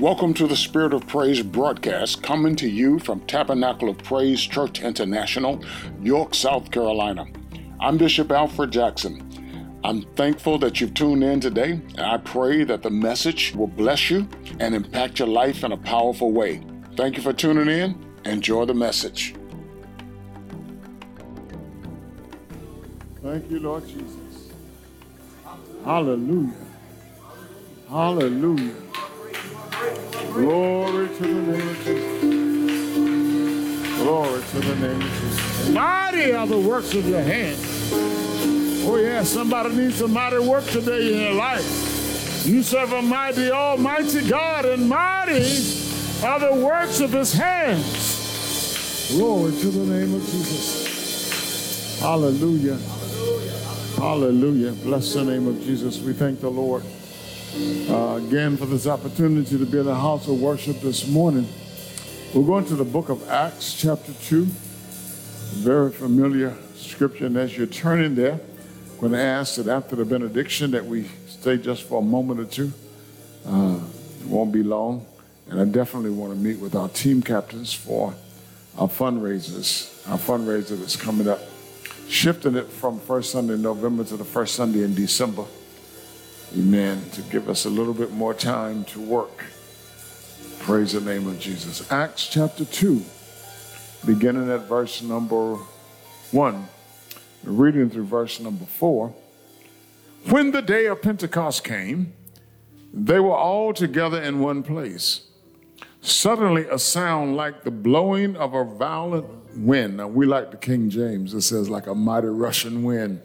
Welcome to the Spirit of Praise broadcast coming to you from Tabernacle of Praise Church International, York, South Carolina. I'm Bishop Alfred Jackson. I'm thankful that you've tuned in today, and I pray that the message will bless you and impact your life in a powerful way. Thank you for tuning in. Enjoy the message. Thank you, Lord Jesus. Hallelujah. Hallelujah. Glory to the name of Jesus. Glory to the name of Jesus. Mighty are the works of your hands. Oh, yeah, somebody needs some mighty work today in their life. You serve a mighty, almighty God, and mighty are the works of his hands. Glory to the name of Jesus. Hallelujah. Hallelujah. Bless the name of Jesus. We thank the Lord uh, again for this opportunity to be in the house of worship this morning. We're going to the book of Acts, chapter 2. Very familiar scripture. And as you're turning there, I'm going to ask that after the benediction that we stay just for a moment or two. Uh, it won't be long. And I definitely want to meet with our team captains for our fundraisers, our fundraiser that's coming up. Shifting it from first Sunday in November to the first Sunday in December. Amen. To give us a little bit more time to work. Praise the name of Jesus. Acts chapter 2, beginning at verse number 1, reading through verse number 4. When the day of Pentecost came, they were all together in one place. Suddenly, a sound like the blowing of a violent wind. Now, we like the King James, it says like a mighty rushing wind.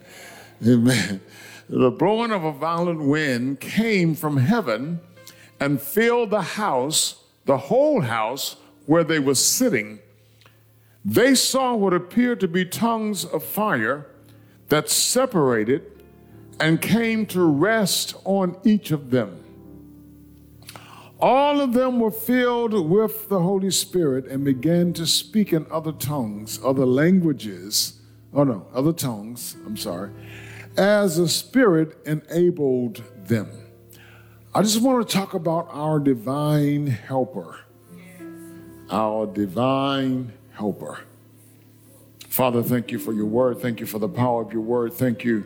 Amen. The blowing of a violent wind came from heaven and filled the house, the whole house where they were sitting. They saw what appeared to be tongues of fire that separated and came to rest on each of them. All of them were filled with the Holy Spirit and began to speak in other tongues, other languages. Oh no, other tongues, I'm sorry, as the Spirit enabled them. I just want to talk about our divine helper. Our divine helper. Father, thank you for your word. Thank you for the power of your word. Thank you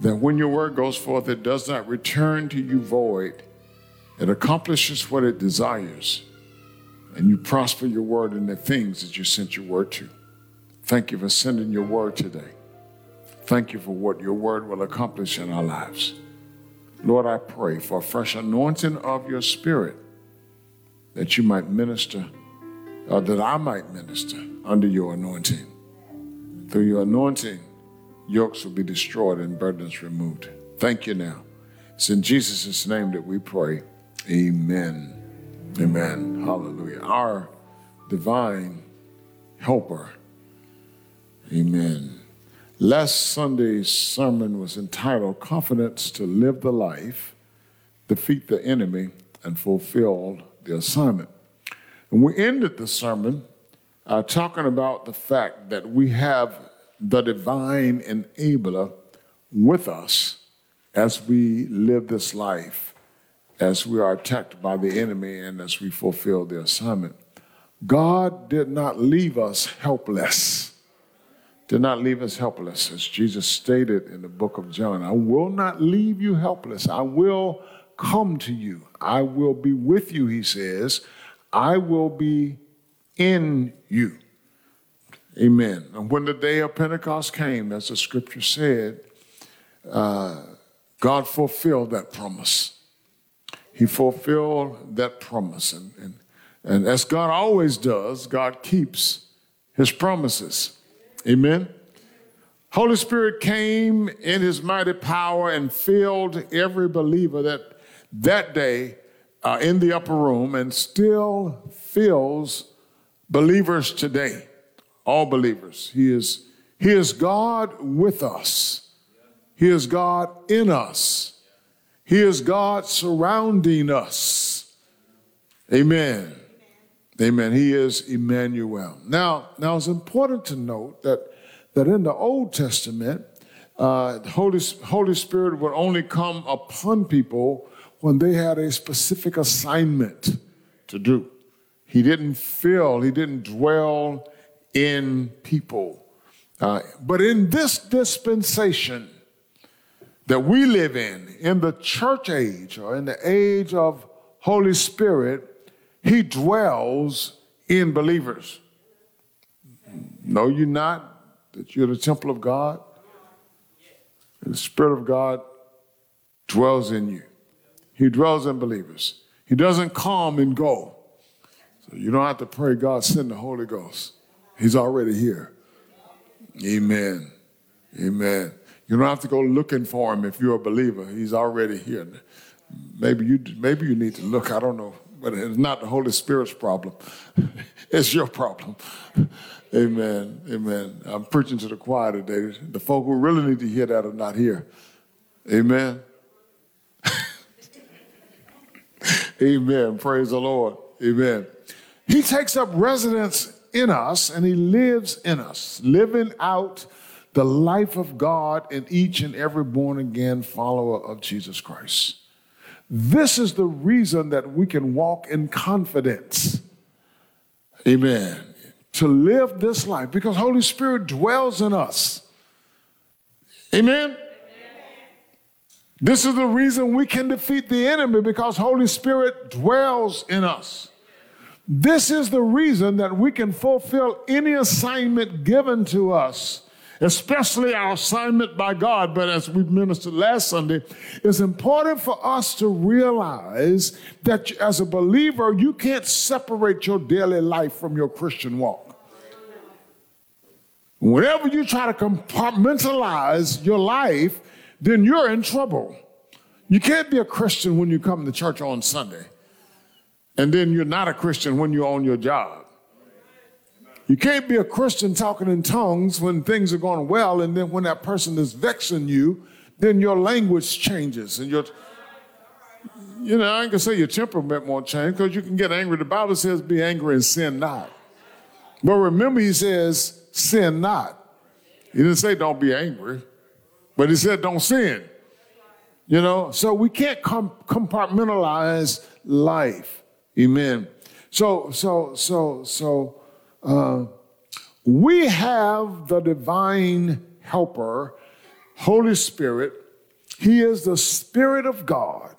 that when your word goes forth, it does not return to you void it accomplishes what it desires, and you prosper your word in the things that you sent your word to. Thank you for sending your word today. Thank you for what your word will accomplish in our lives. Lord, I pray for a fresh anointing of your spirit that you might minister, or that I might minister under your anointing. Through your anointing, yokes will be destroyed and burdens removed. Thank you now. It's in Jesus' name that we pray. Amen. Amen. Hallelujah. Our divine helper. Amen. Last Sunday's sermon was entitled Confidence to Live the Life, Defeat the Enemy, and Fulfill the Assignment. And we ended the sermon uh, talking about the fact that we have the divine enabler with us as we live this life as we are attacked by the enemy and as we fulfill the assignment. God did not leave us helpless. Did not leave us helpless, as Jesus stated in the book of John. I will not leave you helpless. I will come to you. I will be with you, he says. I will be in you. Amen. And when the day of Pentecost came, as the scripture said, uh, God fulfilled that promise he fulfilled that promise. And, and, and as God always does, God keeps his promises. Amen. Holy Spirit came in his mighty power and filled every believer that that day uh, in the upper room and still fills believers today. All believers. He is, he is God with us. He is God in us. He is God surrounding us. Amen. Amen. He is Emmanuel. Now, now it's important to note that, that in the Old Testament, uh, the Holy, Holy Spirit would only come upon people when they had a specific assignment. to do. He didn't fill, he didn't dwell in people. Uh, but in this dispensation that we live in, in the church age or in the age of Holy Spirit, he dwells in believers. Know you not that you're the temple of God? And the Spirit of God dwells in you. He dwells in believers. He doesn't come and go. So you don't have to pray, God, send the Holy Ghost. He's already here. Amen. Amen. You don't have to go looking for him if you're a believer. He's already here. Maybe you maybe you need to look. I don't know, but it's not the Holy Spirit's problem. it's your problem. Amen. Amen. I'm preaching to the choir today. The folk who really need to hear that are not here. Amen. Amen. Praise the Lord. Amen. He takes up residence in us and he lives in us, living out the life of God in each and every born again follower of Jesus Christ. This is the reason that we can walk in confidence. Amen. To live this life because Holy Spirit dwells in us. Amen. This is the reason we can defeat the enemy because Holy Spirit dwells in us. This is the reason that we can fulfill any assignment given to us, especially our assignment by God. But as we ministered last Sunday, it's important for us to realize that as a believer, you can't separate your daily life from your Christian walk. Whenever you try to compartmentalize your life, then you're in trouble. You can't be a Christian when you come to church on Sunday and then you're not a Christian when you're on your job. You can't be a Christian talking in tongues when things are going well, and then when that person is vexing you, then your language changes and your you know, I ain't gonna say your temperament won't change because you can get angry. The Bible says, be angry and sin not. But remember, he says, sin not. He didn't say don't be angry, but he said don't sin. You know, so we can't com- compartmentalize life. Amen. So, so, so, so, uh, we have the divine helper, Holy Spirit. He is the Spirit of God,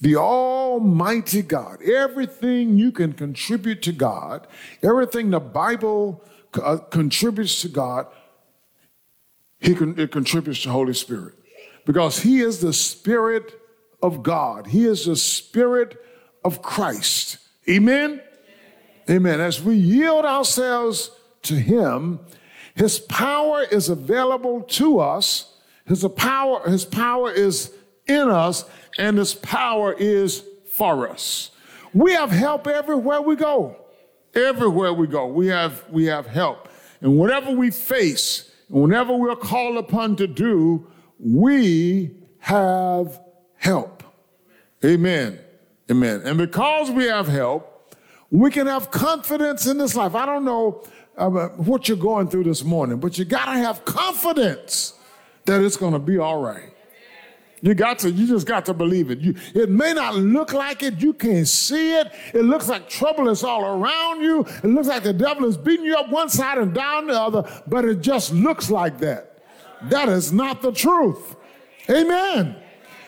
the Almighty God. Everything you can contribute to God, everything the Bible uh, contributes to God, he con- it contributes to Holy Spirit because He is the Spirit of God. He is the Spirit of Christ. Amen? Amen. As we yield ourselves to Him, His power is available to us. His power, His power is in us, and His power is for us. We have help everywhere we go. Everywhere we go, we have, we have help. And whatever we face, whenever we're called upon to do, we have help. Amen. Amen. And because we have help, we can have confidence in this life. I don't know uh, what you're going through this morning, but you got to have confidence that it's going to be all right. You got to, you just got to believe it. You, it may not look like it. You can't see it. It looks like trouble is all around you. It looks like the devil is beating you up one side and down the other, but it just looks like that. That is not the truth. Amen.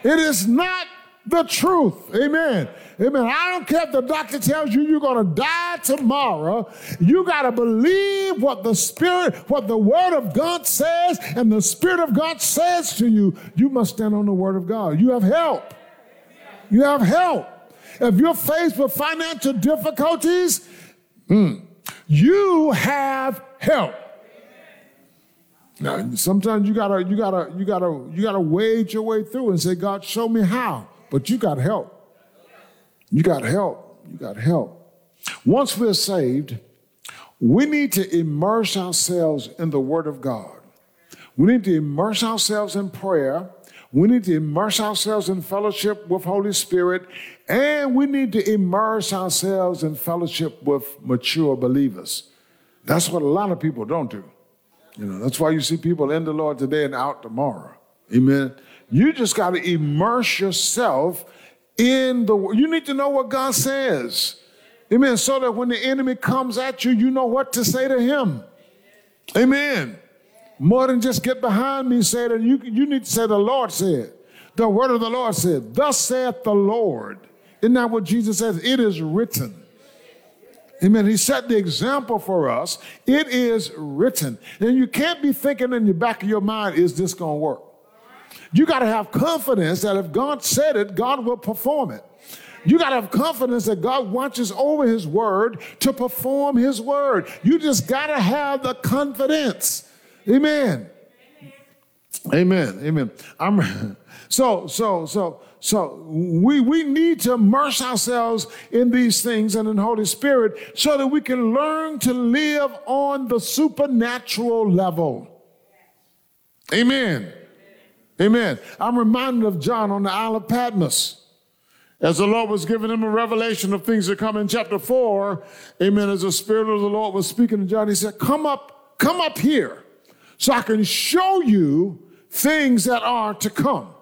It is not the truth. Amen. Amen. I don't care if the doctor tells you you're going to die tomorrow. You got to believe what the Spirit, what the Word of God says, and the Spirit of God says to you. You must stand on the Word of God. You have help. You have help. If you're faced with financial difficulties, mm, you have help. Now, sometimes you gotta, you gotta, you gotta, you gotta wade your way through and say, God, show me how. But you got help. You got help. You got help. Once we're saved, we need to immerse ourselves in the Word of God. We need to immerse ourselves in prayer. We need to immerse ourselves in fellowship with Holy Spirit. And we need to immerse ourselves in fellowship with mature believers. That's what a lot of people don't do. You know, that's why you see people in the Lord today and out tomorrow. Amen. You just got to immerse yourself in the you need to know what God says. Amen. So that when the enemy comes at you, you know what to say to him. Amen. More than just get behind me, say that you, you need to say the Lord said. The word of the Lord said, Thus saith the Lord. Isn't that what Jesus says? It is written. Amen. He set the example for us. It is written. And you can't be thinking in the back of your mind, is this going to work? You got to have confidence that if God said it, God will perform it. You got to have confidence that God watches over his word to perform his word. You just got to have the confidence. Amen. Amen. Amen. I'm so so so so we we need to immerse ourselves in these things and in Holy Spirit so that we can learn to live on the supernatural level. Amen. Amen. I'm reminded of John on the Isle of Patmos. As the Lord was giving him a revelation of things that come in chapter 4, amen, as the Spirit of the Lord was speaking to John, he said, Come up, come up here so I can show you things that are to come.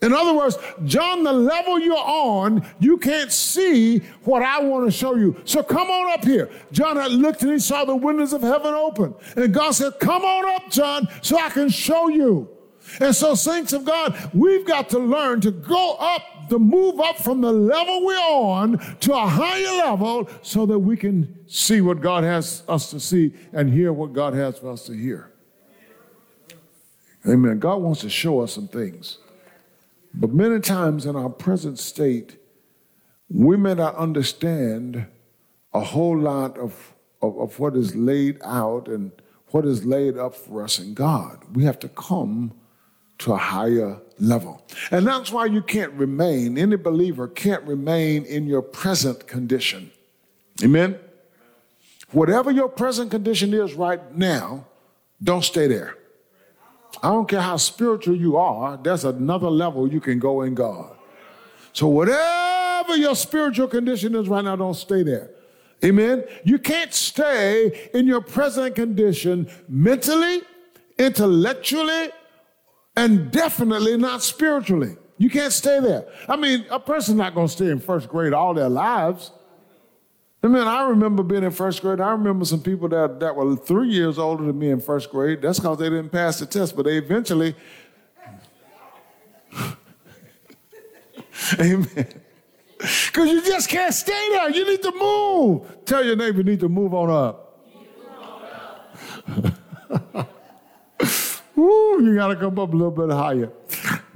In other words, John, the level you're on, you can't see what I want to show you. So come on up here. John had looked and he saw the windows of heaven open. And God said, Come on up, John, so I can show you. And so, saints of God, we've got to learn to go up, to move up from the level we're on to a higher level so that we can see what God has us to see and hear what God has for us to hear. Amen. God wants to show us some things. But many times in our present state, we may not understand a whole lot of, of, of what is laid out and what is laid up for us in God. We have to come to a higher level. And that's why you can't remain, any believer can't remain in your present condition. Amen? Whatever your present condition is right now, don't stay there. I don't care how spiritual you are, there's another level you can go in God. So, whatever your spiritual condition is right now, don't stay there. Amen? You can't stay in your present condition mentally, intellectually, and definitely not spiritually. You can't stay there. I mean, a person's not going to stay in first grade all their lives. I mean, I remember being in first grade. I remember some people that, that were three years older than me in first grade. That's because they didn't pass the test, but they eventually. Amen. Because you just can't stay there. You need to move. Tell your neighbor you need to move on up. Woo, you got to come up a little bit higher.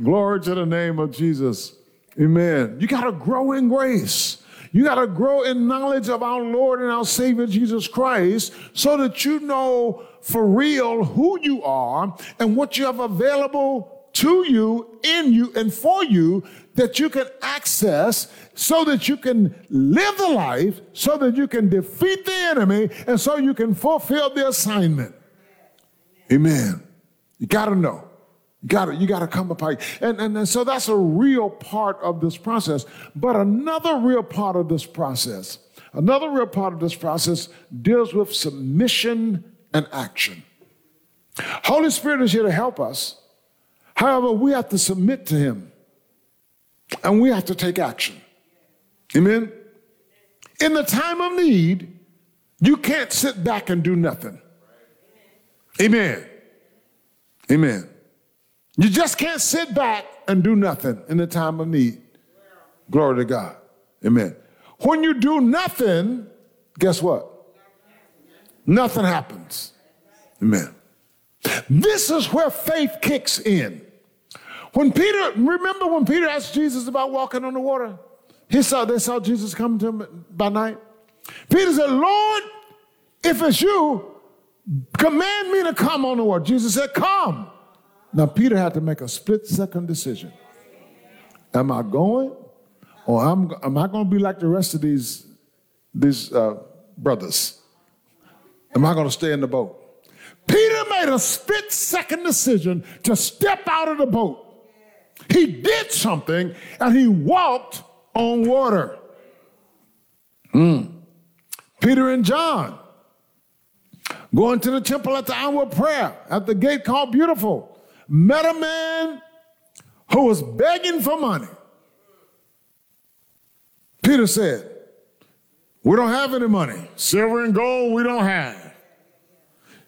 Glory to the name of Jesus. Amen. You got to grow in grace. You got to grow in knowledge of our Lord and our Savior Jesus Christ so that you know for real who you are and what you have available to you, in you, and for you that you can access so that you can live the life, so that you can defeat the enemy, and so you can fulfill the assignment. Amen. You got to know. You got to you got to come high. And, and, and so that's a real part of this process. But another real part of this process, another real part of this process deals with submission and action. Holy Spirit is here to help us. However, we have to submit to Him and we have to take action. Amen? In the time of need, you can't sit back and do nothing. Amen. Amen. You just can't sit back and do nothing in the time of need. Glory to God. Amen. When you do nothing, guess what? Nothing happens. Amen. This is where faith kicks in. When Peter, remember when Peter asked Jesus about walking on the water? He saw they saw Jesus coming to him by night. Peter said, Lord, if it's you, Command me to come on the water. Jesus said, Come. Now, Peter had to make a split second decision. Am I going? Or am, am I going to be like the rest of these, these uh, brothers? Am I going to stay in the boat? Peter made a split second decision to step out of the boat. He did something and he walked on water. Mm. Peter and John Going to the temple at the hour of prayer, at the gate called Beautiful, met a man who was begging for money. Peter said, We don't have any money. Silver and gold, we don't have.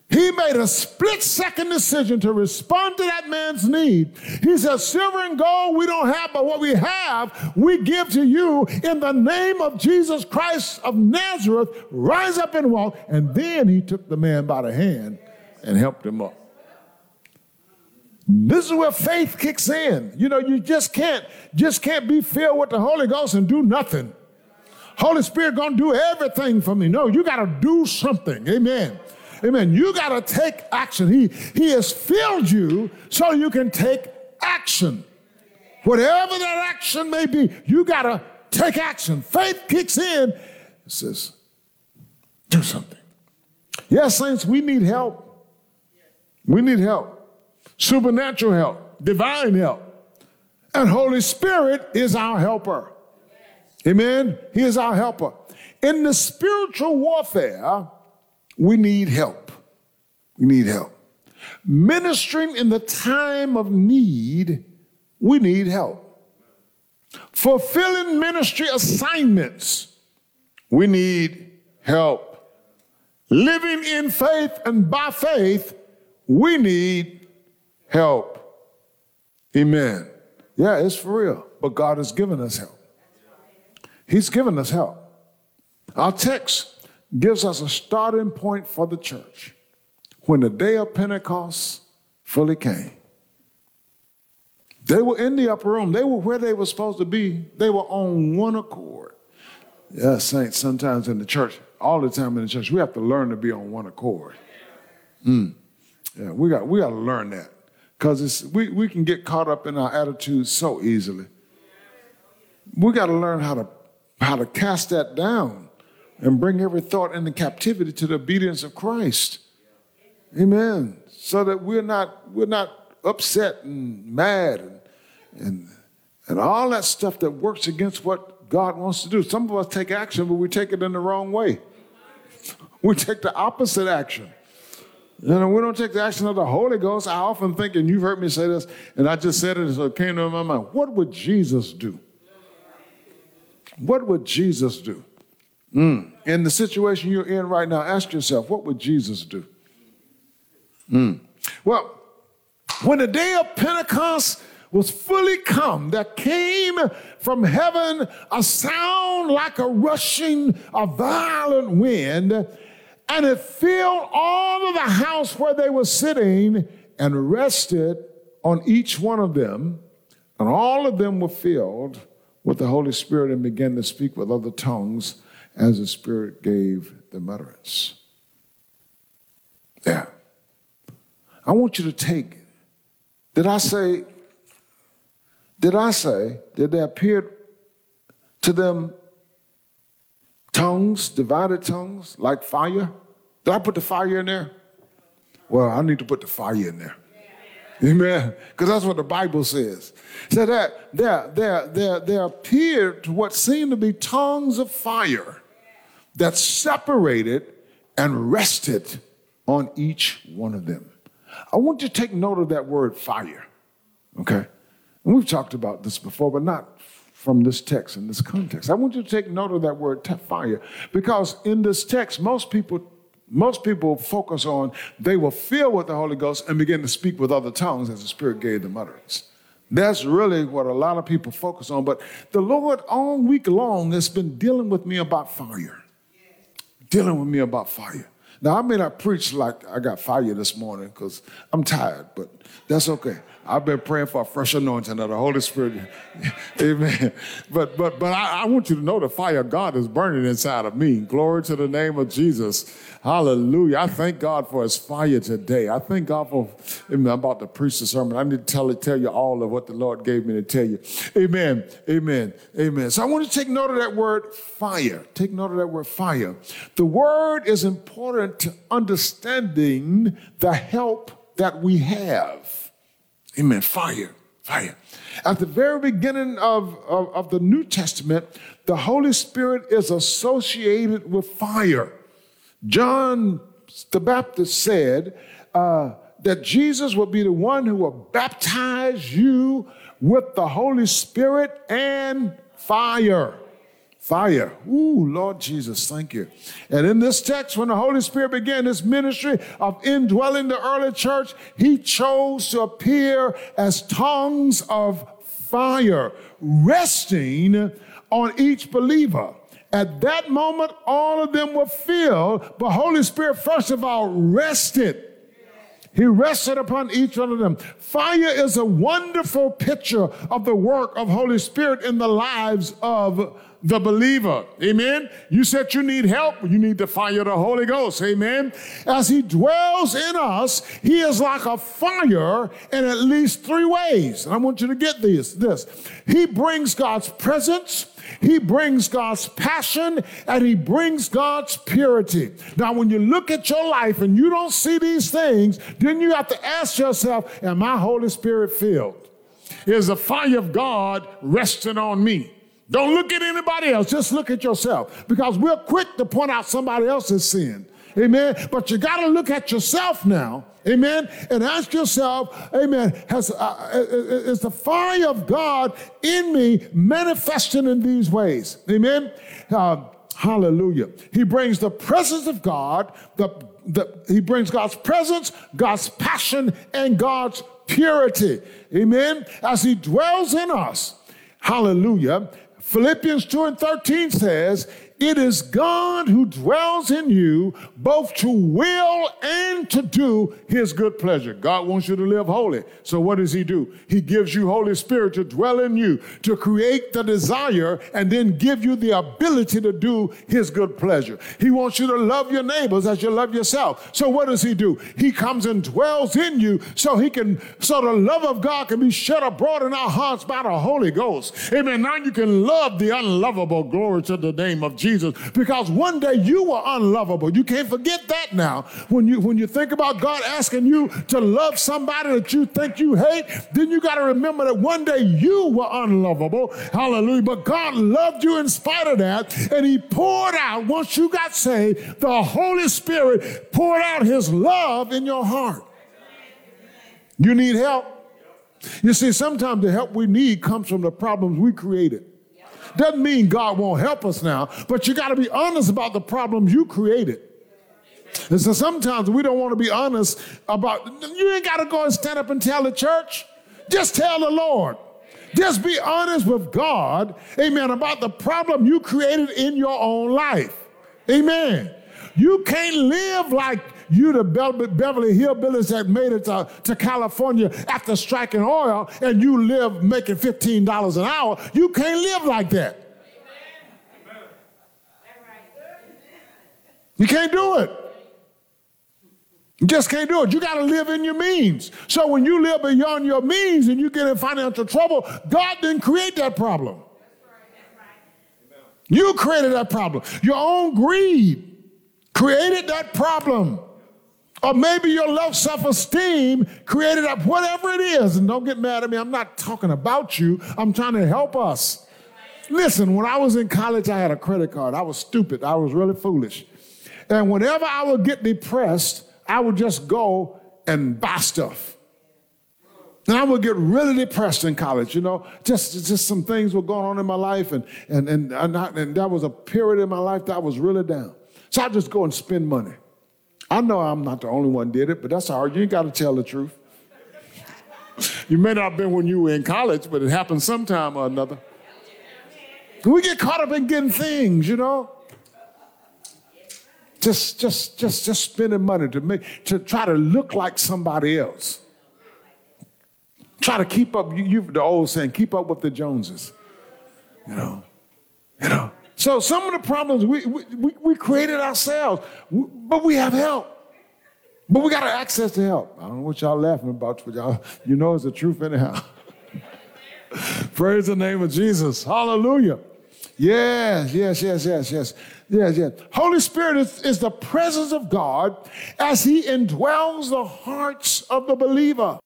He made a split second decision to respond to that man's need. He said, Silver and gold we don't have, but what we have, we give to you in the name of Jesus Christ of Nazareth. Rise up and walk. And then he took the man by the hand and helped him up. This is where faith kicks in. You know, you just can't, just can't be filled with the Holy Ghost and do nothing. Holy Spirit gonna do everything for me. No, you gotta do something. Amen. Amen. You got to take action. He, he has filled you so you can take action. Whatever that action may be, you got to take action. Faith kicks in and says, do something. Yes, saints, we need help. We need help. Supernatural help, divine help. And Holy Spirit is our helper. Amen. He is our helper. In the spiritual warfare, we need help. We need help. Ministering in the time of need, we need help. Fulfilling ministry assignments, we need help. Living in faith and by faith, we need help. Amen. Yeah, it's for real. But God has given us help. He's given us help. Our text gives us a starting point for the church when the day of Pentecost fully came. They were in the upper room. They were where they were supposed to be. They were on one accord. Yeah, saints, sometimes in the church, all the time in the church, we have to learn to be on one accord. Mm. Yeah, we got, we got to learn that because we, we can get caught up in our attitudes so easily. We got to learn how to, how to cast that down and bring every thought into captivity to the obedience of Christ. Amen. So that we're not we're not upset and mad and and and all that stuff that works against what God wants to do. Some of us take action, but we take it in the wrong way. We take the opposite action. You know, we don't take the action of the Holy Ghost. I often think, and you've heard me say this, and I just said it, so it came to my mind. What would Jesus do? What would Jesus do? Mm. In the situation you're in right now, ask yourself, what would Jesus do? Mm. Well, when the day of Pentecost was fully come, there came from heaven a sound like a rushing, a violent wind, and it filled all of the house where they were sitting and rested on each one of them. And all of them were filled with the Holy Spirit and began to speak with other tongues as the Spirit gave them utterance. Yeah. I want you to take, did I say, did I say that there appeared to them tongues, divided tongues, like fire? Did I put the fire in there? Well, I need to put the fire in there. Amen. Because that's what the Bible says. So that there, there, there, there appeared to what seemed to be tongues of fire that separated and rested on each one of them. I want you to take note of that word fire, okay? And we've talked about this before, but not from this text in this context. I want you to take note of that word fire because in this text, most people most people focus on they were filled with the Holy Ghost and begin to speak with other tongues as the Spirit gave them utterance. That's really what a lot of people focus on. But the Lord, all week long, has been dealing with me about fire dealing with me about fire. Now, I may not preach like I got fire this morning because I'm tired, but that's okay. I've been praying for a fresh anointing of the Holy Spirit. Amen. But but but I, I, want you to know the fire of God is burning inside of me. Glory to the name of Jesus. Hallelujah. I thank God for his fire today. I thank God for I'm about to preach the sermon. I need to tell tell you all of what the Lord gave me to tell you. Amen. Amen. Amen. So I want to take note of that word fire. Take note of that word fire. The word is important to understanding the help that we have. Amen. Fire. Fire. At the very beginning of, of, of, the New Testament, the Holy Spirit is associated with fire. John the Baptist said uh, that Jesus would be the one who will baptize you with the Holy Spirit and fire. Fire. Ooh, Lord Jesus, thank you. And in this text, when the Holy Spirit began his ministry of indwelling the early church, he chose to appear as tongues of fire, resting on each believer. At that moment, all of them were filled, but Holy Spirit, first of all, rested. He rested upon each one of them. Fire is a wonderful picture of the work of Holy Spirit in the lives of the believer. Amen. You said you need help. You need the fire of the Holy Ghost. Amen. As he dwells in us, he is like a fire in at least three ways. And I want you to get this. This. He brings God's presence. He brings God's passion and he brings God's purity. Now, when you look at your life and you don't see these things, then you have to ask yourself, Am I Holy Spirit filled? Is the fire of God resting on me? Don't look at anybody else, just look at yourself. Because we're quick to point out somebody else's sin. Amen. But you got to look at yourself now. Amen. And ask yourself, Amen, has, uh, uh, uh, is the fire of God in me manifesting in these ways? Amen. Uh, hallelujah. He brings the presence of God, the, the, he brings God's presence, God's passion, and God's purity. Amen. As he dwells in us. Hallelujah. Philippians 2 and 13 says, it is God who dwells in you both to will and to do his good pleasure. God wants you to live holy. So what does he do? He gives you Holy Spirit to dwell in you, to create the desire and then give you the ability to do his good pleasure. He wants you to love your neighbors as you love yourself. So what does he do? He comes and dwells in you so he can, so the love of God can be shed abroad in our hearts by the Holy Ghost. Amen. Now you can love the unlovable. Glory to the name of Jesus. Jesus because one day you were unlovable. You can't forget that now. When you when you think about God asking you to love somebody that you think you hate, then you got to remember that one day you were unlovable. Hallelujah. But God loved you in spite of that, and He poured out once you got saved, the Holy Spirit poured out His love in your heart. You need help. You see, sometimes the help we need comes from the problems we created. Doesn't mean God won't help us now, but you got to be honest about the problems you created. And so sometimes we don't want to be honest about, you ain't got to go and stand up and tell the church. Just tell the Lord. Just be honest with God, amen, about the problem you created in your own life. Amen. You can't live like you the Beverly Hillbillies that made it to, to California after striking oil and you live making $15 an hour. You can't live like that. You can't do it. You just can't do it. You got to live in your means. So when you live beyond your means and you get in financial trouble, God didn't create that problem. You created that problem. Your own greed created that problem. Or maybe your low self esteem created up, whatever it is. And don't get mad at me, I'm not talking about you, I'm trying to help us. Listen, when I was in college, I had a credit card. I was stupid, I was really foolish. And whenever I would get depressed, I would just go and buy stuff. And I would get really depressed in college, you know. Just, just some things were going on in my life, and, and, and, and, I, and that was a period in my life that I was really down. So I'd just go and spend money. I know I'm not the only one did it, but that's hard. You ain't got to tell the truth. you may not have been when you were in college, but it happened sometime or another. We get caught up in getting things, you know. Just, just, just, just spending money to make to try to look like somebody else. Try to keep up. You, you the old saying, keep up with the Joneses. You know, you know. So some of the problems we, we, we created ourselves, but we have help. But we got access to help. I don't know what y'all laughing about, but y'all, you know it's the truth anyhow. Praise the name of Jesus. Hallelujah. Yes, yes, yes, yes, yes, yes, yes. Holy Spirit is, is the presence of God as He indwells the hearts of the believer.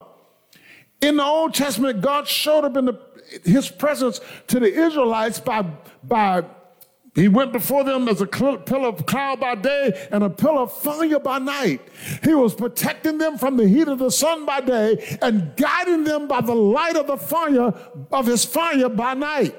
In the Old Testament, God showed up in the, His presence to the Israelites by, by he went before them as a pillar of cloud by day and a pillar of fire by night. He was protecting them from the heat of the sun by day and guiding them by the light of the fire of his fire by night.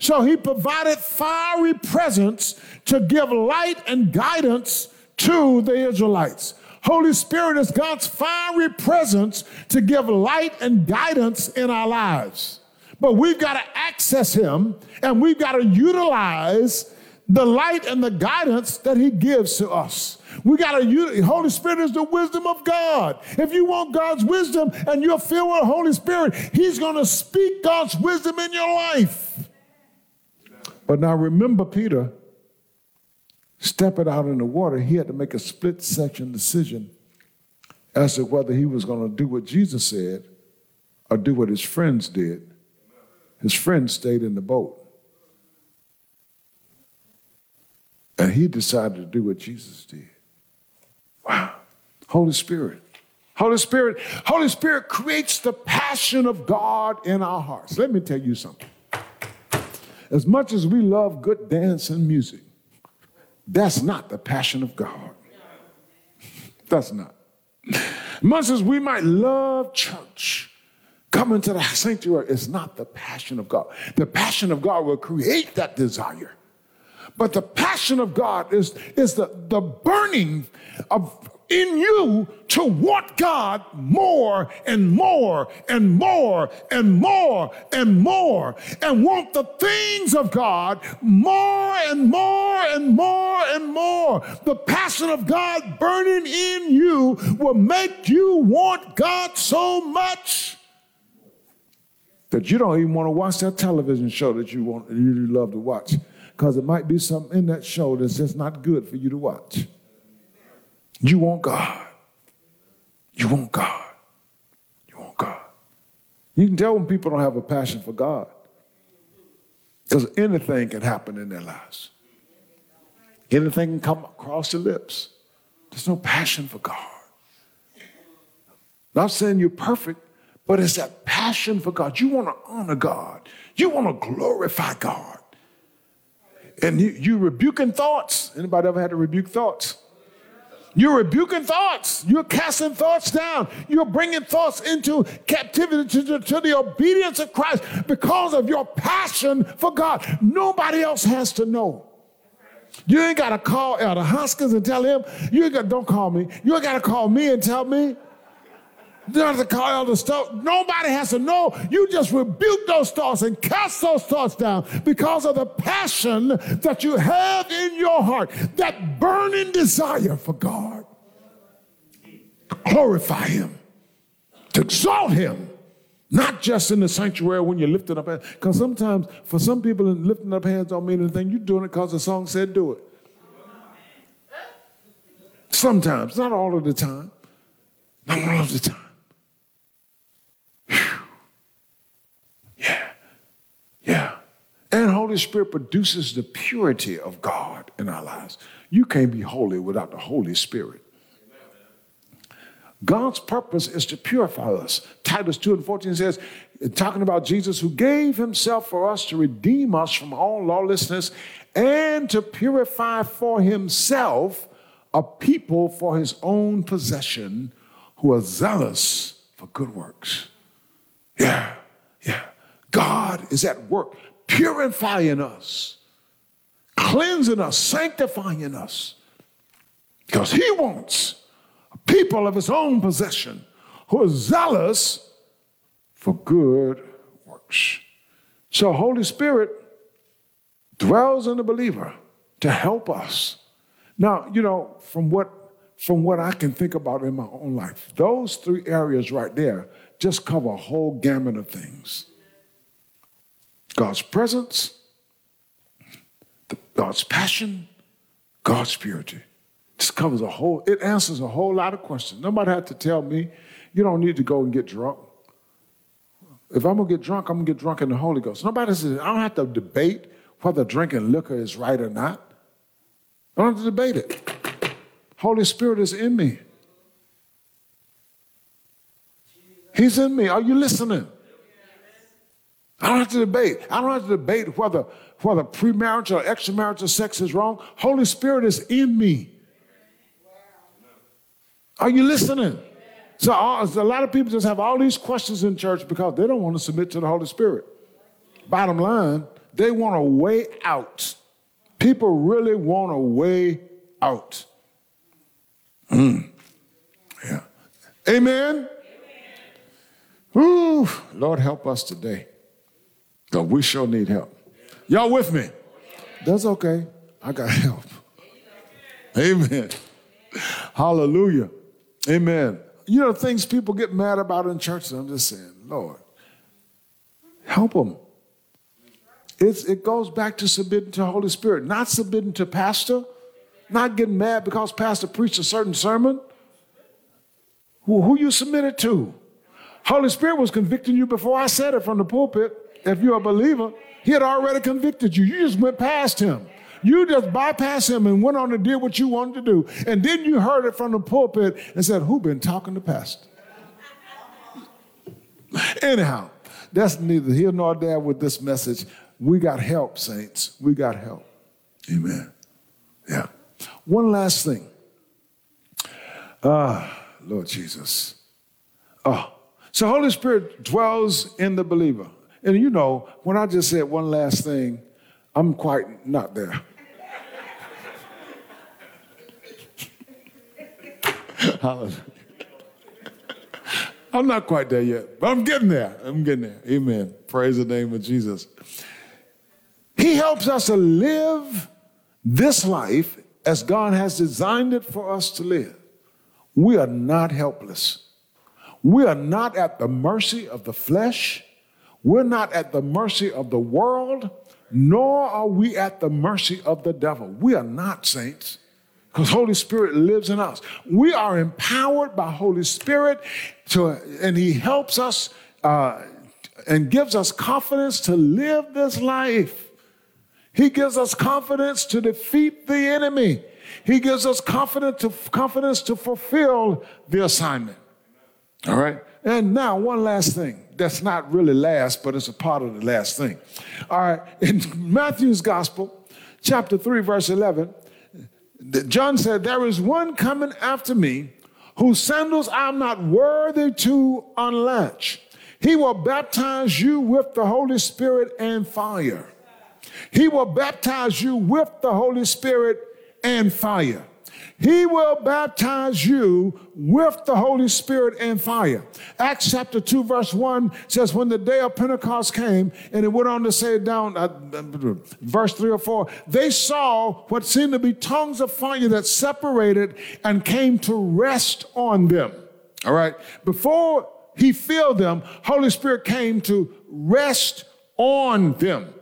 So he provided fiery presence to give light and guidance to the Israelites. Holy Spirit is God's fiery presence to give light and guidance in our lives. But we've got to access Him and we've got to utilize the light and the guidance that He gives to us. We got to, Holy Spirit is the wisdom of God. If you want God's wisdom and you're filled with the Holy Spirit, He's going to speak God's wisdom in your life. But now remember, Peter, stepping out in the water, he had to make a split second decision as to whether he was going to do what Jesus said or do what his friends did. His friend stayed in the boat. And he decided to do what Jesus did. Wow. Holy Spirit. Holy Spirit, Holy Spirit creates the passion of God in our hearts. Let me tell you something. As much as we love good dance and music, that's not the passion of God. That's not. Much as we might love church, coming to the sanctuary is not the passion of God. The passion of God will create that desire. But the passion of God is, is the, the burning of in you to want God more and more and more and more and more and want the things of God more and more and more and more. The passion of God burning in you will make you want God so much that you don't even want to watch that television show that you want you love to watch because it might be something in that show that's just not good for you to watch. You want God. You want God. You want God. You can tell when people don't have a passion for God because anything can happen in their lives. Anything can come across the lips. There's no passion for God. Not saying you're perfect, but it's that passion for God. You want to honor God. You want to glorify God. And you, you rebuking thoughts. Anybody ever had to rebuke thoughts? You're rebuking thoughts. You're casting thoughts down. You're bringing thoughts into captivity to the, to the, obedience of Christ because of your passion for God. Nobody else has to know. You ain't got to call Elder Hoskins and tell him. You ain't got, don't call me. You ain't got to call me and tell me. Don't to call Elder stuff. Nobody has to know. You just rebuke those thoughts and cast those thoughts down because of the passion that you have in your heart, that burning desire for God. Glorify Him, to exalt Him, not just in the sanctuary when you're lifting up hands. Because sometimes, for some people, lifting up hands don't mean anything. You're doing it because the song said do it. Sometimes, not all of the time. Not all of the time. And Holy Spirit produces the purity of God in our lives. You can't be holy without the Holy Spirit. God's purpose is to purify us. Titus 2 and 14 says, talking about Jesus who gave himself for us to redeem us from all lawlessness and to purify for himself a people for his own possession who are zealous for good works. Yeah, yeah. God is at work purifying us, cleansing us, sanctifying us. Because he wants people of his own possession who are zealous for good works. So, Holy Spirit dwells in the believer to help us. Now, you know, from what from what I can think about in my own life, those three areas right there just cover a whole gamut of things. God's presence, God's passion, God's purity. This covers a whole, it answers a whole lot of questions. Nobody had to tell me, you don't need to go and get drunk. If I'm gonna get drunk, I'm gonna get drunk in the Holy Ghost. Nobody says, I don't have to debate whether drinking liquor is right or not. I don't have to debate it. Holy Spirit is in me. He's in me. Are you listening? I don't have to debate. I don't have to debate whether, whether premarital or extramarital sex is wrong. Holy Spirit is in me. Are you listening? So, all, so a lot of people just have all these questions in church because they don't want to submit to the Holy Spirit. Bottom line, They want a way out. People really want a way out. Mm. Yeah. Amen. Ooh, Lord, help us today. Because we sure need help. Y'all with me? That's okay. I got help. Amen. Hallelujah. Amen. You know, things people get mad about in church, I'm just saying, Lord, help them. It's, it goes back to submitting to the Holy Spirit, not submitting to pastor, not getting mad because pastor preached a certain sermon. Who, who you submitted to? Holy Spirit was convicting you before I said it from the pulpit. If you're a believer, He had already convicted you. You just went past Him. You just bypassed him and went on and did what you wanted to do. And then you heard it from the pulpit and said, Who been talking to pastor? Anyhow, that's neither here nor there with this message. We got help, saints. We got help. Amen. Yeah. One last thing. Ah, Lord Jesus. Oh, so Holy Spirit dwells in the believer. And you know, when I just said one last thing, I'm quite not there. I'm not quite there yet, but I'm getting there. I'm getting there. Amen. Praise the name of Jesus. He helps us to live this life as God has designed it for us to live. We are not helpless. We are not at the mercy of the flesh. We're not at the mercy of the world, nor are we at the mercy of the devil. We are not saints because Holy Spirit lives in us. We are empowered by Holy Spirit to, and He helps us uh, and gives us confidence to live this life. He gives us confidence to defeat the enemy. He gives us confidence to, confidence to fulfill the assignment. All right? And now, one last thing. That's not really last, but it's a part of the last thing. All right. In Matthew's Gospel, chapter 3, verse 11, John said, There is one coming after me whose sandals I'm not worthy to unlatch. He will baptize you with the Holy Spirit and fire. He will baptize you with the Holy Spirit and fire. He will baptize you with the Holy Spirit and fire. Acts chapter 2, verse 1 says, When the day of Pentecost came, and it went on to say down, uh, verse 3 or 4, they saw what seemed to be tongues of fire that separated and came to rest on them. All right. Before he filled them, Holy Spirit came to rest on them.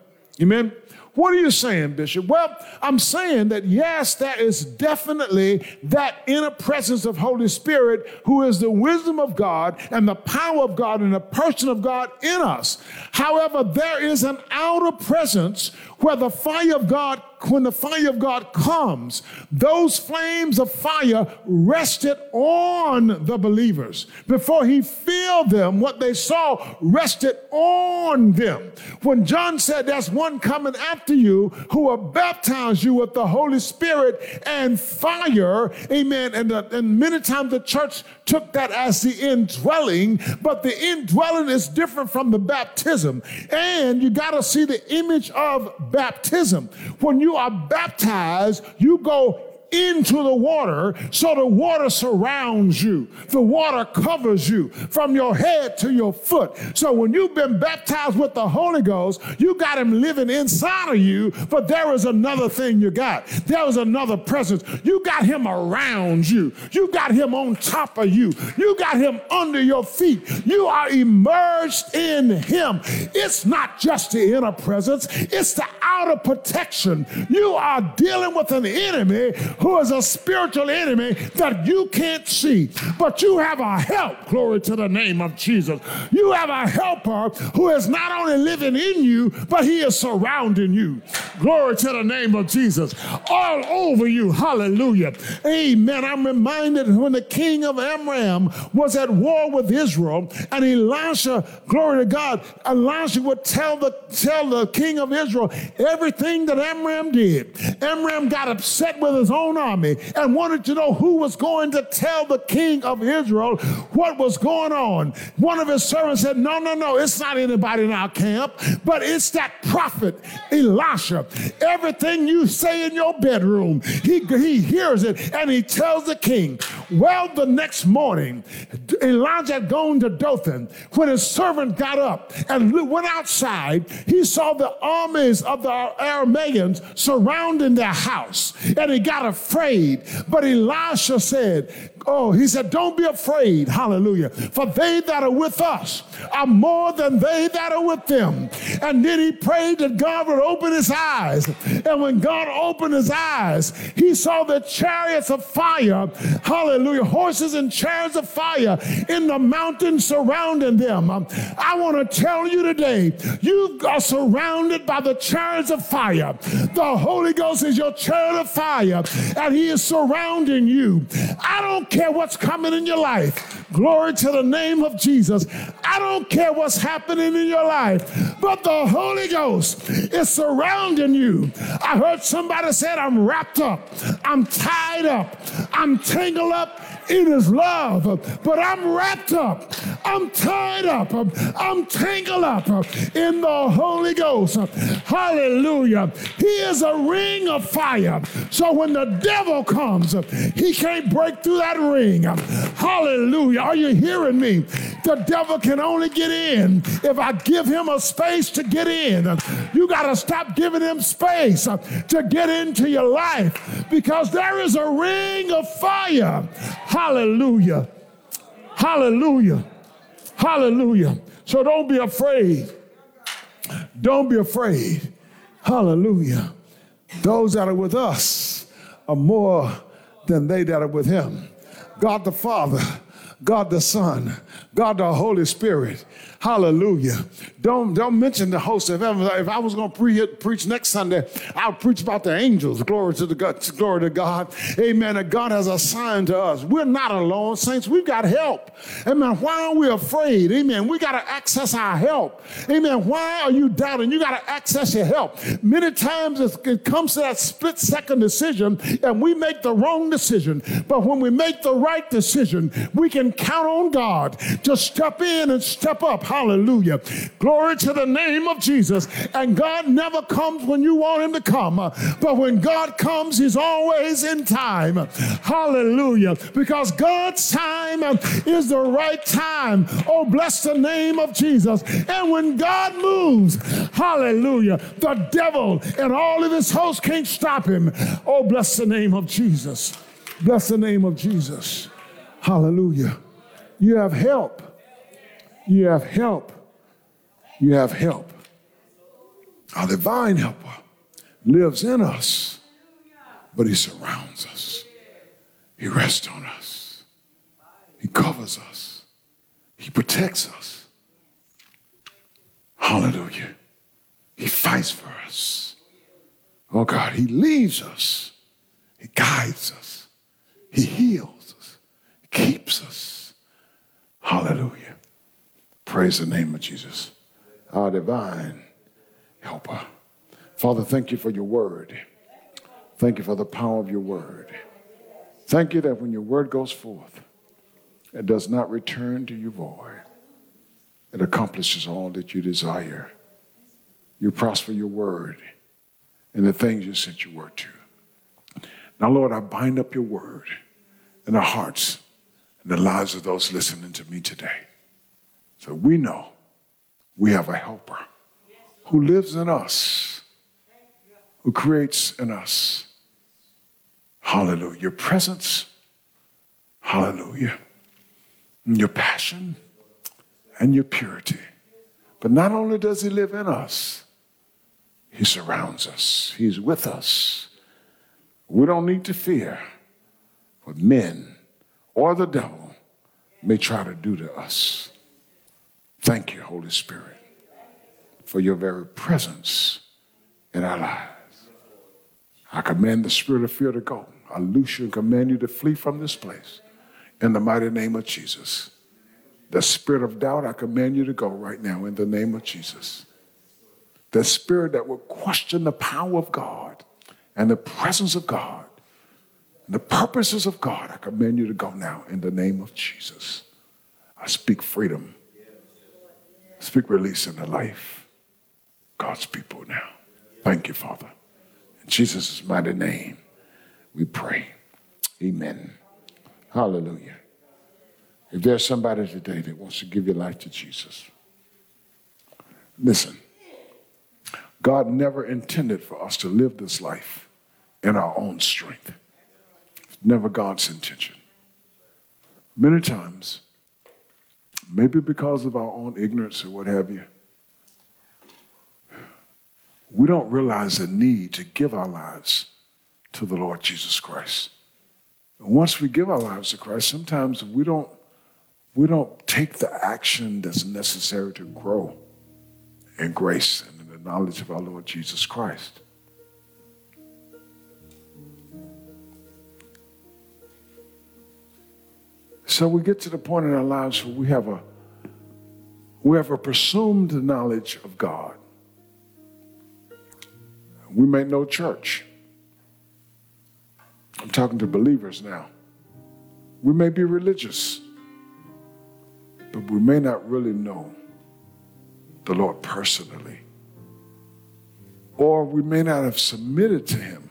Amen. What are you saying, Bishop? Well, I'm saying that yes, that is definitely that inner presence of Holy Spirit who is the wisdom of God and the power of God and the person of God in us. However, there is an outer presence where the fire of God when the fire of God comes, those flames of fire rested on the believers. Before he filled them, what they saw rested on them. When John said, There's one coming after you who will baptize you with the Holy Spirit and fire, amen. And, the, and many times the church took that as the indwelling, but the indwelling is different from the baptism. And you got to see the image of baptism. When you are baptized, you go into the water so the water surrounds you. The water covers you from your head to your foot. So when you've been baptized with the Holy Ghost, you got him living inside of you, but there is another thing you got. There is another presence. You got him around you. You got him on top of you. You got him under your feet. You are immersed in him. It's not just the inner presence, it's the outer protection. You are dealing with an enemy who is a spiritual enemy that you can't see. But you have a help, glory to the name of Jesus. You have a helper who is not only living in you, but he is surrounding you. Glory to the name of Jesus. All over you. Hallelujah. Amen. I'm reminded when the king of Amram was at war with Israel, and Elisha, glory to God, Elisha would tell the tell the king of Israel everything that Amram did. Amram got upset with his own own army and wanted to know who was going to tell the king of Israel what was going on. One of his servants said, No, no, no, it's not anybody in our camp, but it's that prophet Elisha. Everything you say in your bedroom, he, he hears it and he tells the king. Well, the next morning, Elijah had gone to Dothan. When his servant got up and went outside, he saw the armies of the Arameans surrounding their house and he got afraid. But Elisha said, Oh, he said, Don't be afraid. Hallelujah. For they that are with us are more than they that are with them. And then he prayed that God would open his eyes. And when God opened his eyes, he saw the chariots of fire. Hallelujah. Horses and chariots of fire in the mountains surrounding them. Um, I want to tell you today, you are surrounded by the chariots of fire. The Holy Ghost is your chariot of fire, and he is surrounding you. I don't care what's coming in your life. Glory to the name of Jesus. I don't care what's happening in your life, but the Holy Ghost is surrounding you. I heard somebody said, I'm wrapped up, I'm tied up, I'm tangled up in his love, but I'm wrapped up, I'm tied up, I'm tangled up in the Holy Ghost. Hallelujah. He is a ring of fire. So when the devil comes, he can't break through that ring. Hallelujah. Are you hearing me? The devil can only get in if I give him a space to get in. You got to stop giving him space to get into your life because there is a ring of fire Hallelujah. Hallelujah. Hallelujah. So don't be afraid. Don't be afraid. Hallelujah. Those that are with us are more than they that are with him. God the Father, God the Son, God the Holy Spirit Hallelujah. Don't, don't mention the host of heaven. If I was going to pre- preach next Sunday, I would preach about the angels. Glory to the God. Glory to God. Amen. That God has assigned to us. We're not alone, saints. We've got help. Amen. Why are we afraid? Amen. We got to access our help. Amen. Why are you doubting? You got to access your help. Many times it comes to that split second decision and we make the wrong decision. But when we make the right decision, we can count on God to step in and step up. Hallelujah. Glory to the name of Jesus. And God never comes when you want him to come. But when God comes, he's always in time. Hallelujah. Because God's time is the right time. Oh, bless the name of Jesus. And when God moves, hallelujah, the devil and all of his hosts can't stop him. Oh, bless the name of Jesus. Bless the name of Jesus. Hallelujah. You have help. You have help. You have help. Our divine helper lives in us, but he surrounds us. He rests on us. He covers us. He protects us. Hallelujah. He fights for us. Oh God, he leads us. He guides us. He heals us. He keeps us. Hallelujah. Praise the name of Jesus, our divine helper. Father, thank you for your word. Thank you for the power of your word. Thank you that when your word goes forth, it does not return to you void. It accomplishes all that you desire. You prosper your word in the things you sent your word to. Now, Lord, I bind up your word in the hearts and the lives of those listening to me today. So we know we have a helper who lives in us, who creates in us. Hallelujah. Your presence, hallelujah. Your passion and your purity. But not only does he live in us, he surrounds us, he's with us. We don't need to fear what men or the devil may try to do to us. Thank you, Holy Spirit, for your very presence in our lives. I command the spirit of fear to go. I loose you and command you to flee from this place in the mighty name of Jesus. The spirit of doubt, I command you to go right now in the name of Jesus. The spirit that will question the power of God and the presence of God, and the purposes of God, I command you to go now in the name of Jesus. I speak freedom. Speak release in the life. God's people now. Thank you, Father. In Jesus' mighty name, we pray. Amen. Hallelujah. If there's somebody today that wants to give your life to Jesus, listen. God never intended for us to live this life in our own strength. It's never God's intention. Many times, maybe because of our own ignorance or what have you, we don't realize the need to give our lives to the Lord Jesus Christ. And once we give our lives to Christ, sometimes we don't, we don't take the action that's necessary to grow in grace and in the knowledge of our Lord Jesus Christ. So we get to the point in our lives where we have a we have a presumed knowledge of God. We may know church. I'm talking to believers now. We may be religious, but we may not really know the Lord personally. Or we may not have submitted to Him.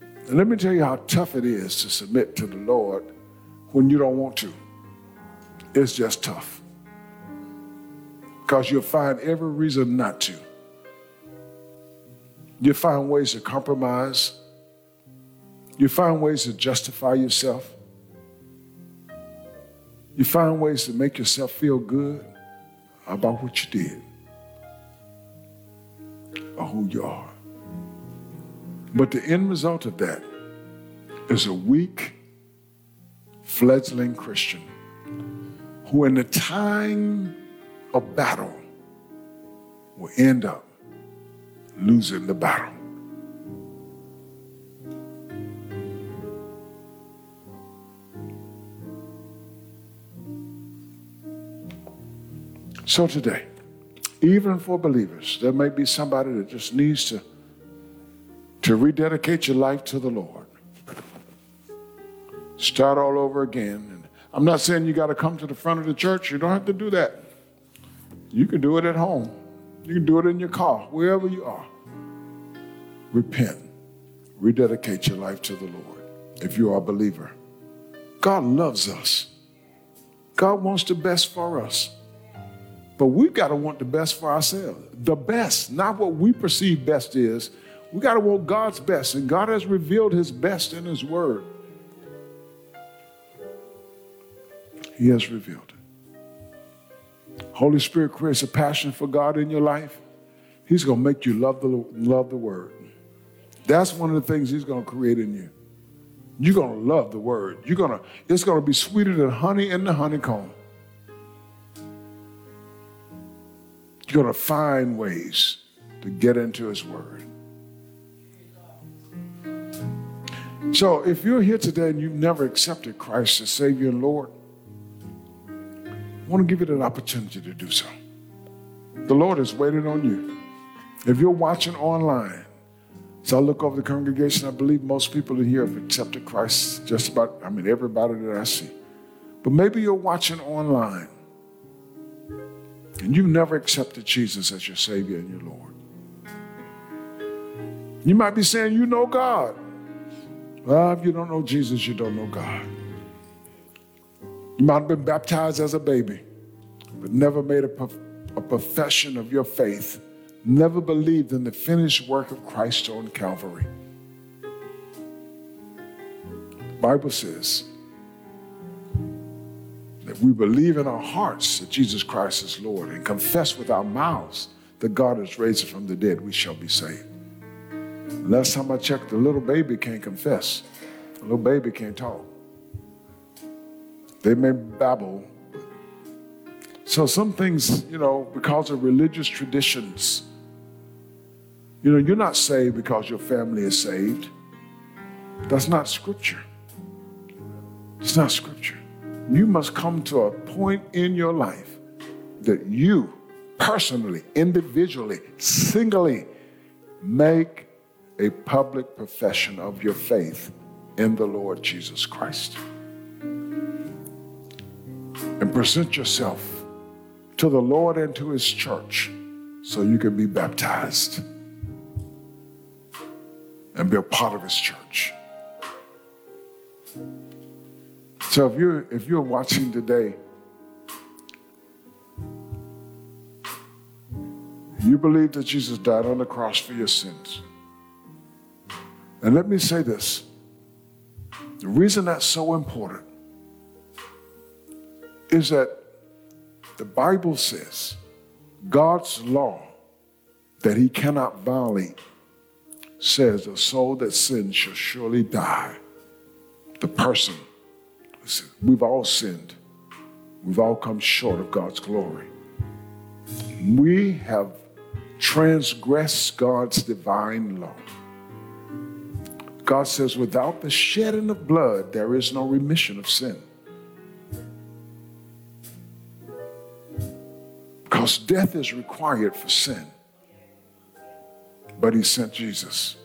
And let me tell you how tough it is to submit to the Lord when you don't want to. It's just tough. Because you'll find every reason not to. You find ways to compromise. You find ways to justify yourself. You find ways to make yourself feel good about what you did or who you are. But the end result of that is a weak, fledgling Christian who, in the time of battle, will end up losing the battle. So today, even for believers, there may be somebody that just needs to, to rededicate your life to the Lord. Start all over again. And I'm not saying you got to come to the front of the church. You don't have to do that. You can do it at home. You can do it in your car, wherever you are. Repent. Rededicate your life to the Lord if you are a believer. God loves us. God wants the best for us. But we've got to want the best for ourselves. The best, not what we perceive best is. We got to want God's best. And God has revealed his best in his word. He has revealed it. Holy Spirit creates a passion for God in your life. He's going to make you love the, love the word. That's one of the things he's going to create in you. You're going to love the word. You're going to, it's going to be sweeter than honey in the honeycomb. You're going to find ways to get into His Word. So, if you're here today and you've never accepted Christ as Savior and Lord, I want to give you that opportunity to do so. The Lord is waiting on you. If you're watching online, so I look over the congregation, I believe most people in here have accepted Christ, just about, I mean, everybody that I see. But maybe you're watching online and you've never accepted Jesus as your Savior and your Lord. You might be saying, You know God. Well, if you don't know Jesus, you don't know God. You might have been baptized as a baby, but never made a, a profession of your faith, never believed in the finished work of Christ on Calvary. The Bible says, that we believe in our hearts that Jesus Christ is Lord and confess with our mouths that God has raised from the dead, we shall be saved. Last time I checked, the little baby can't confess. The little baby can't talk. They may babble. So some things, you know, because of religious traditions, you know, you're not saved because your family is saved. That's not scripture. It's not scripture you must come to a point in your life that you personally, individually, singly make a public profession of your faith in the Lord Jesus Christ. And present yourself to the Lord and to his church so you can be baptized and be a part of his church. So if you're if you're watching today, you believe that Jesus died on the cross for your sins. And let me say this. The reason that's so important is that the Bible says God's law that he cannot violate says the soul that sins shall surely die. The person, we've all sinned. We've all come short of God's glory. We have transgressed God's divine law. God says, without the shedding of blood, there is no remission of sin. Because death is required for sin. But he sent Jesus.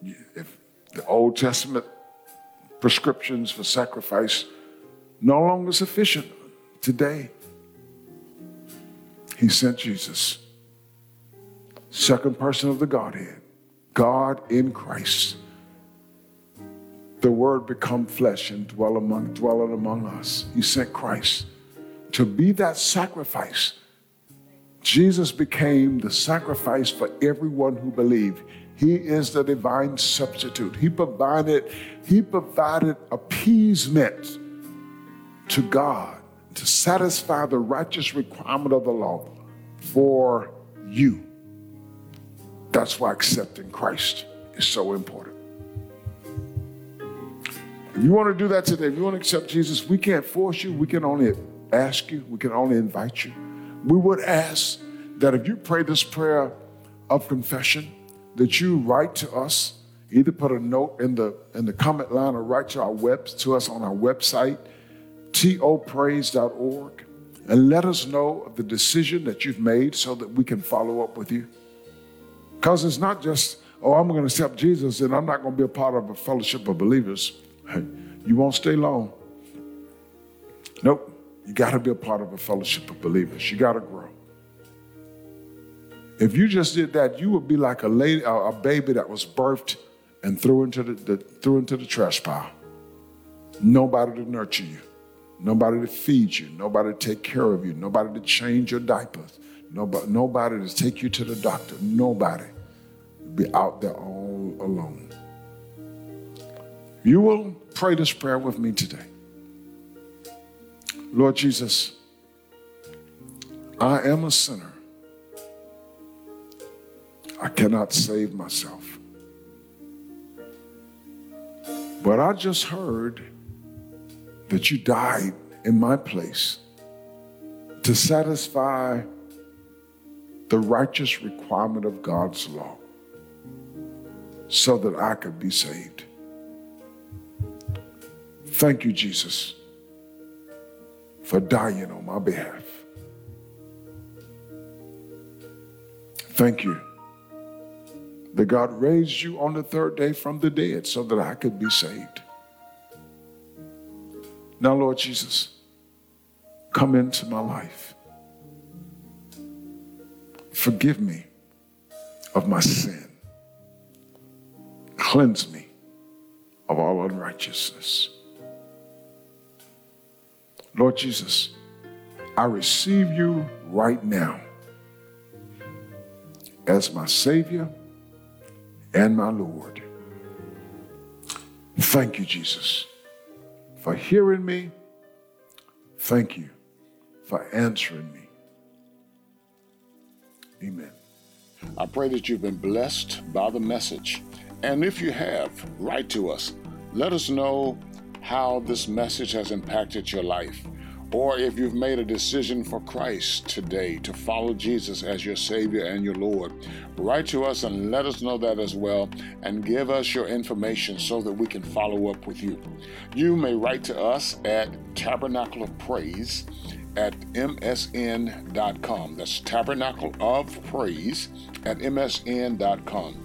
If the Old Testament prescriptions for sacrifice no longer sufficient today, he sent Jesus. Second person of the Godhead, God in Christ. The word become flesh and dwell among dwelling among us. He sent Christ to be that sacrifice Jesus became the sacrifice for everyone who believed. He is the divine substitute. He provided, he provided appeasement to God to satisfy the righteous requirement of the law for you. That's why accepting Christ is so important. If you want to do that today, if you want to accept Jesus, we can't force you. We can only ask you, we can only invite you we would ask that if you pray this prayer of confession, that you write to us, either put a note in the in the comment line or write to our web to us on our website, topraise.org, and let us know of the decision that you've made so that we can follow up with you. Because it's not just, oh, I'm going to accept Jesus and I'm not going to be a part of a fellowship of believers. You won't stay long. Nope. You got to be a part of a fellowship of believers. You got to grow. If you just did that, you would be like a lady, a, baby that was birthed and threw into the, the threw into the trash pile. Nobody to nurture you, nobody to feed you, nobody to take care of you, nobody to change your diapers, nobody, nobody to take you to the doctor. Nobody. be out there all alone. You will pray this prayer with me today. Lord Jesus, I am a sinner. I cannot save myself. But I just heard that you died in my place to satisfy the righteous requirement of God's law so that I could be saved. Thank you, Jesus for dying on my behalf. Thank you that God raised you on the third day from the dead so that I could be saved. Now, Lord Jesus, come into my life. Forgive me of my sin. Cleanse me of all unrighteousness. Lord Jesus, I receive you right now as my Savior and my Lord. Thank you, Jesus, for hearing me. Thank you for answering me. Amen. I pray that you've been blessed by the message. And if you have, write to us. Let us know how this message has impacted your life, or if you've made a decision for Christ today to follow Jesus as your Savior and your Lord, write to us and let us know that as well, and give us your information so that we can follow up with you. You may write to us at Tabernacle of Praise at msn.com. That's Tabernacle of Praise at msn.com.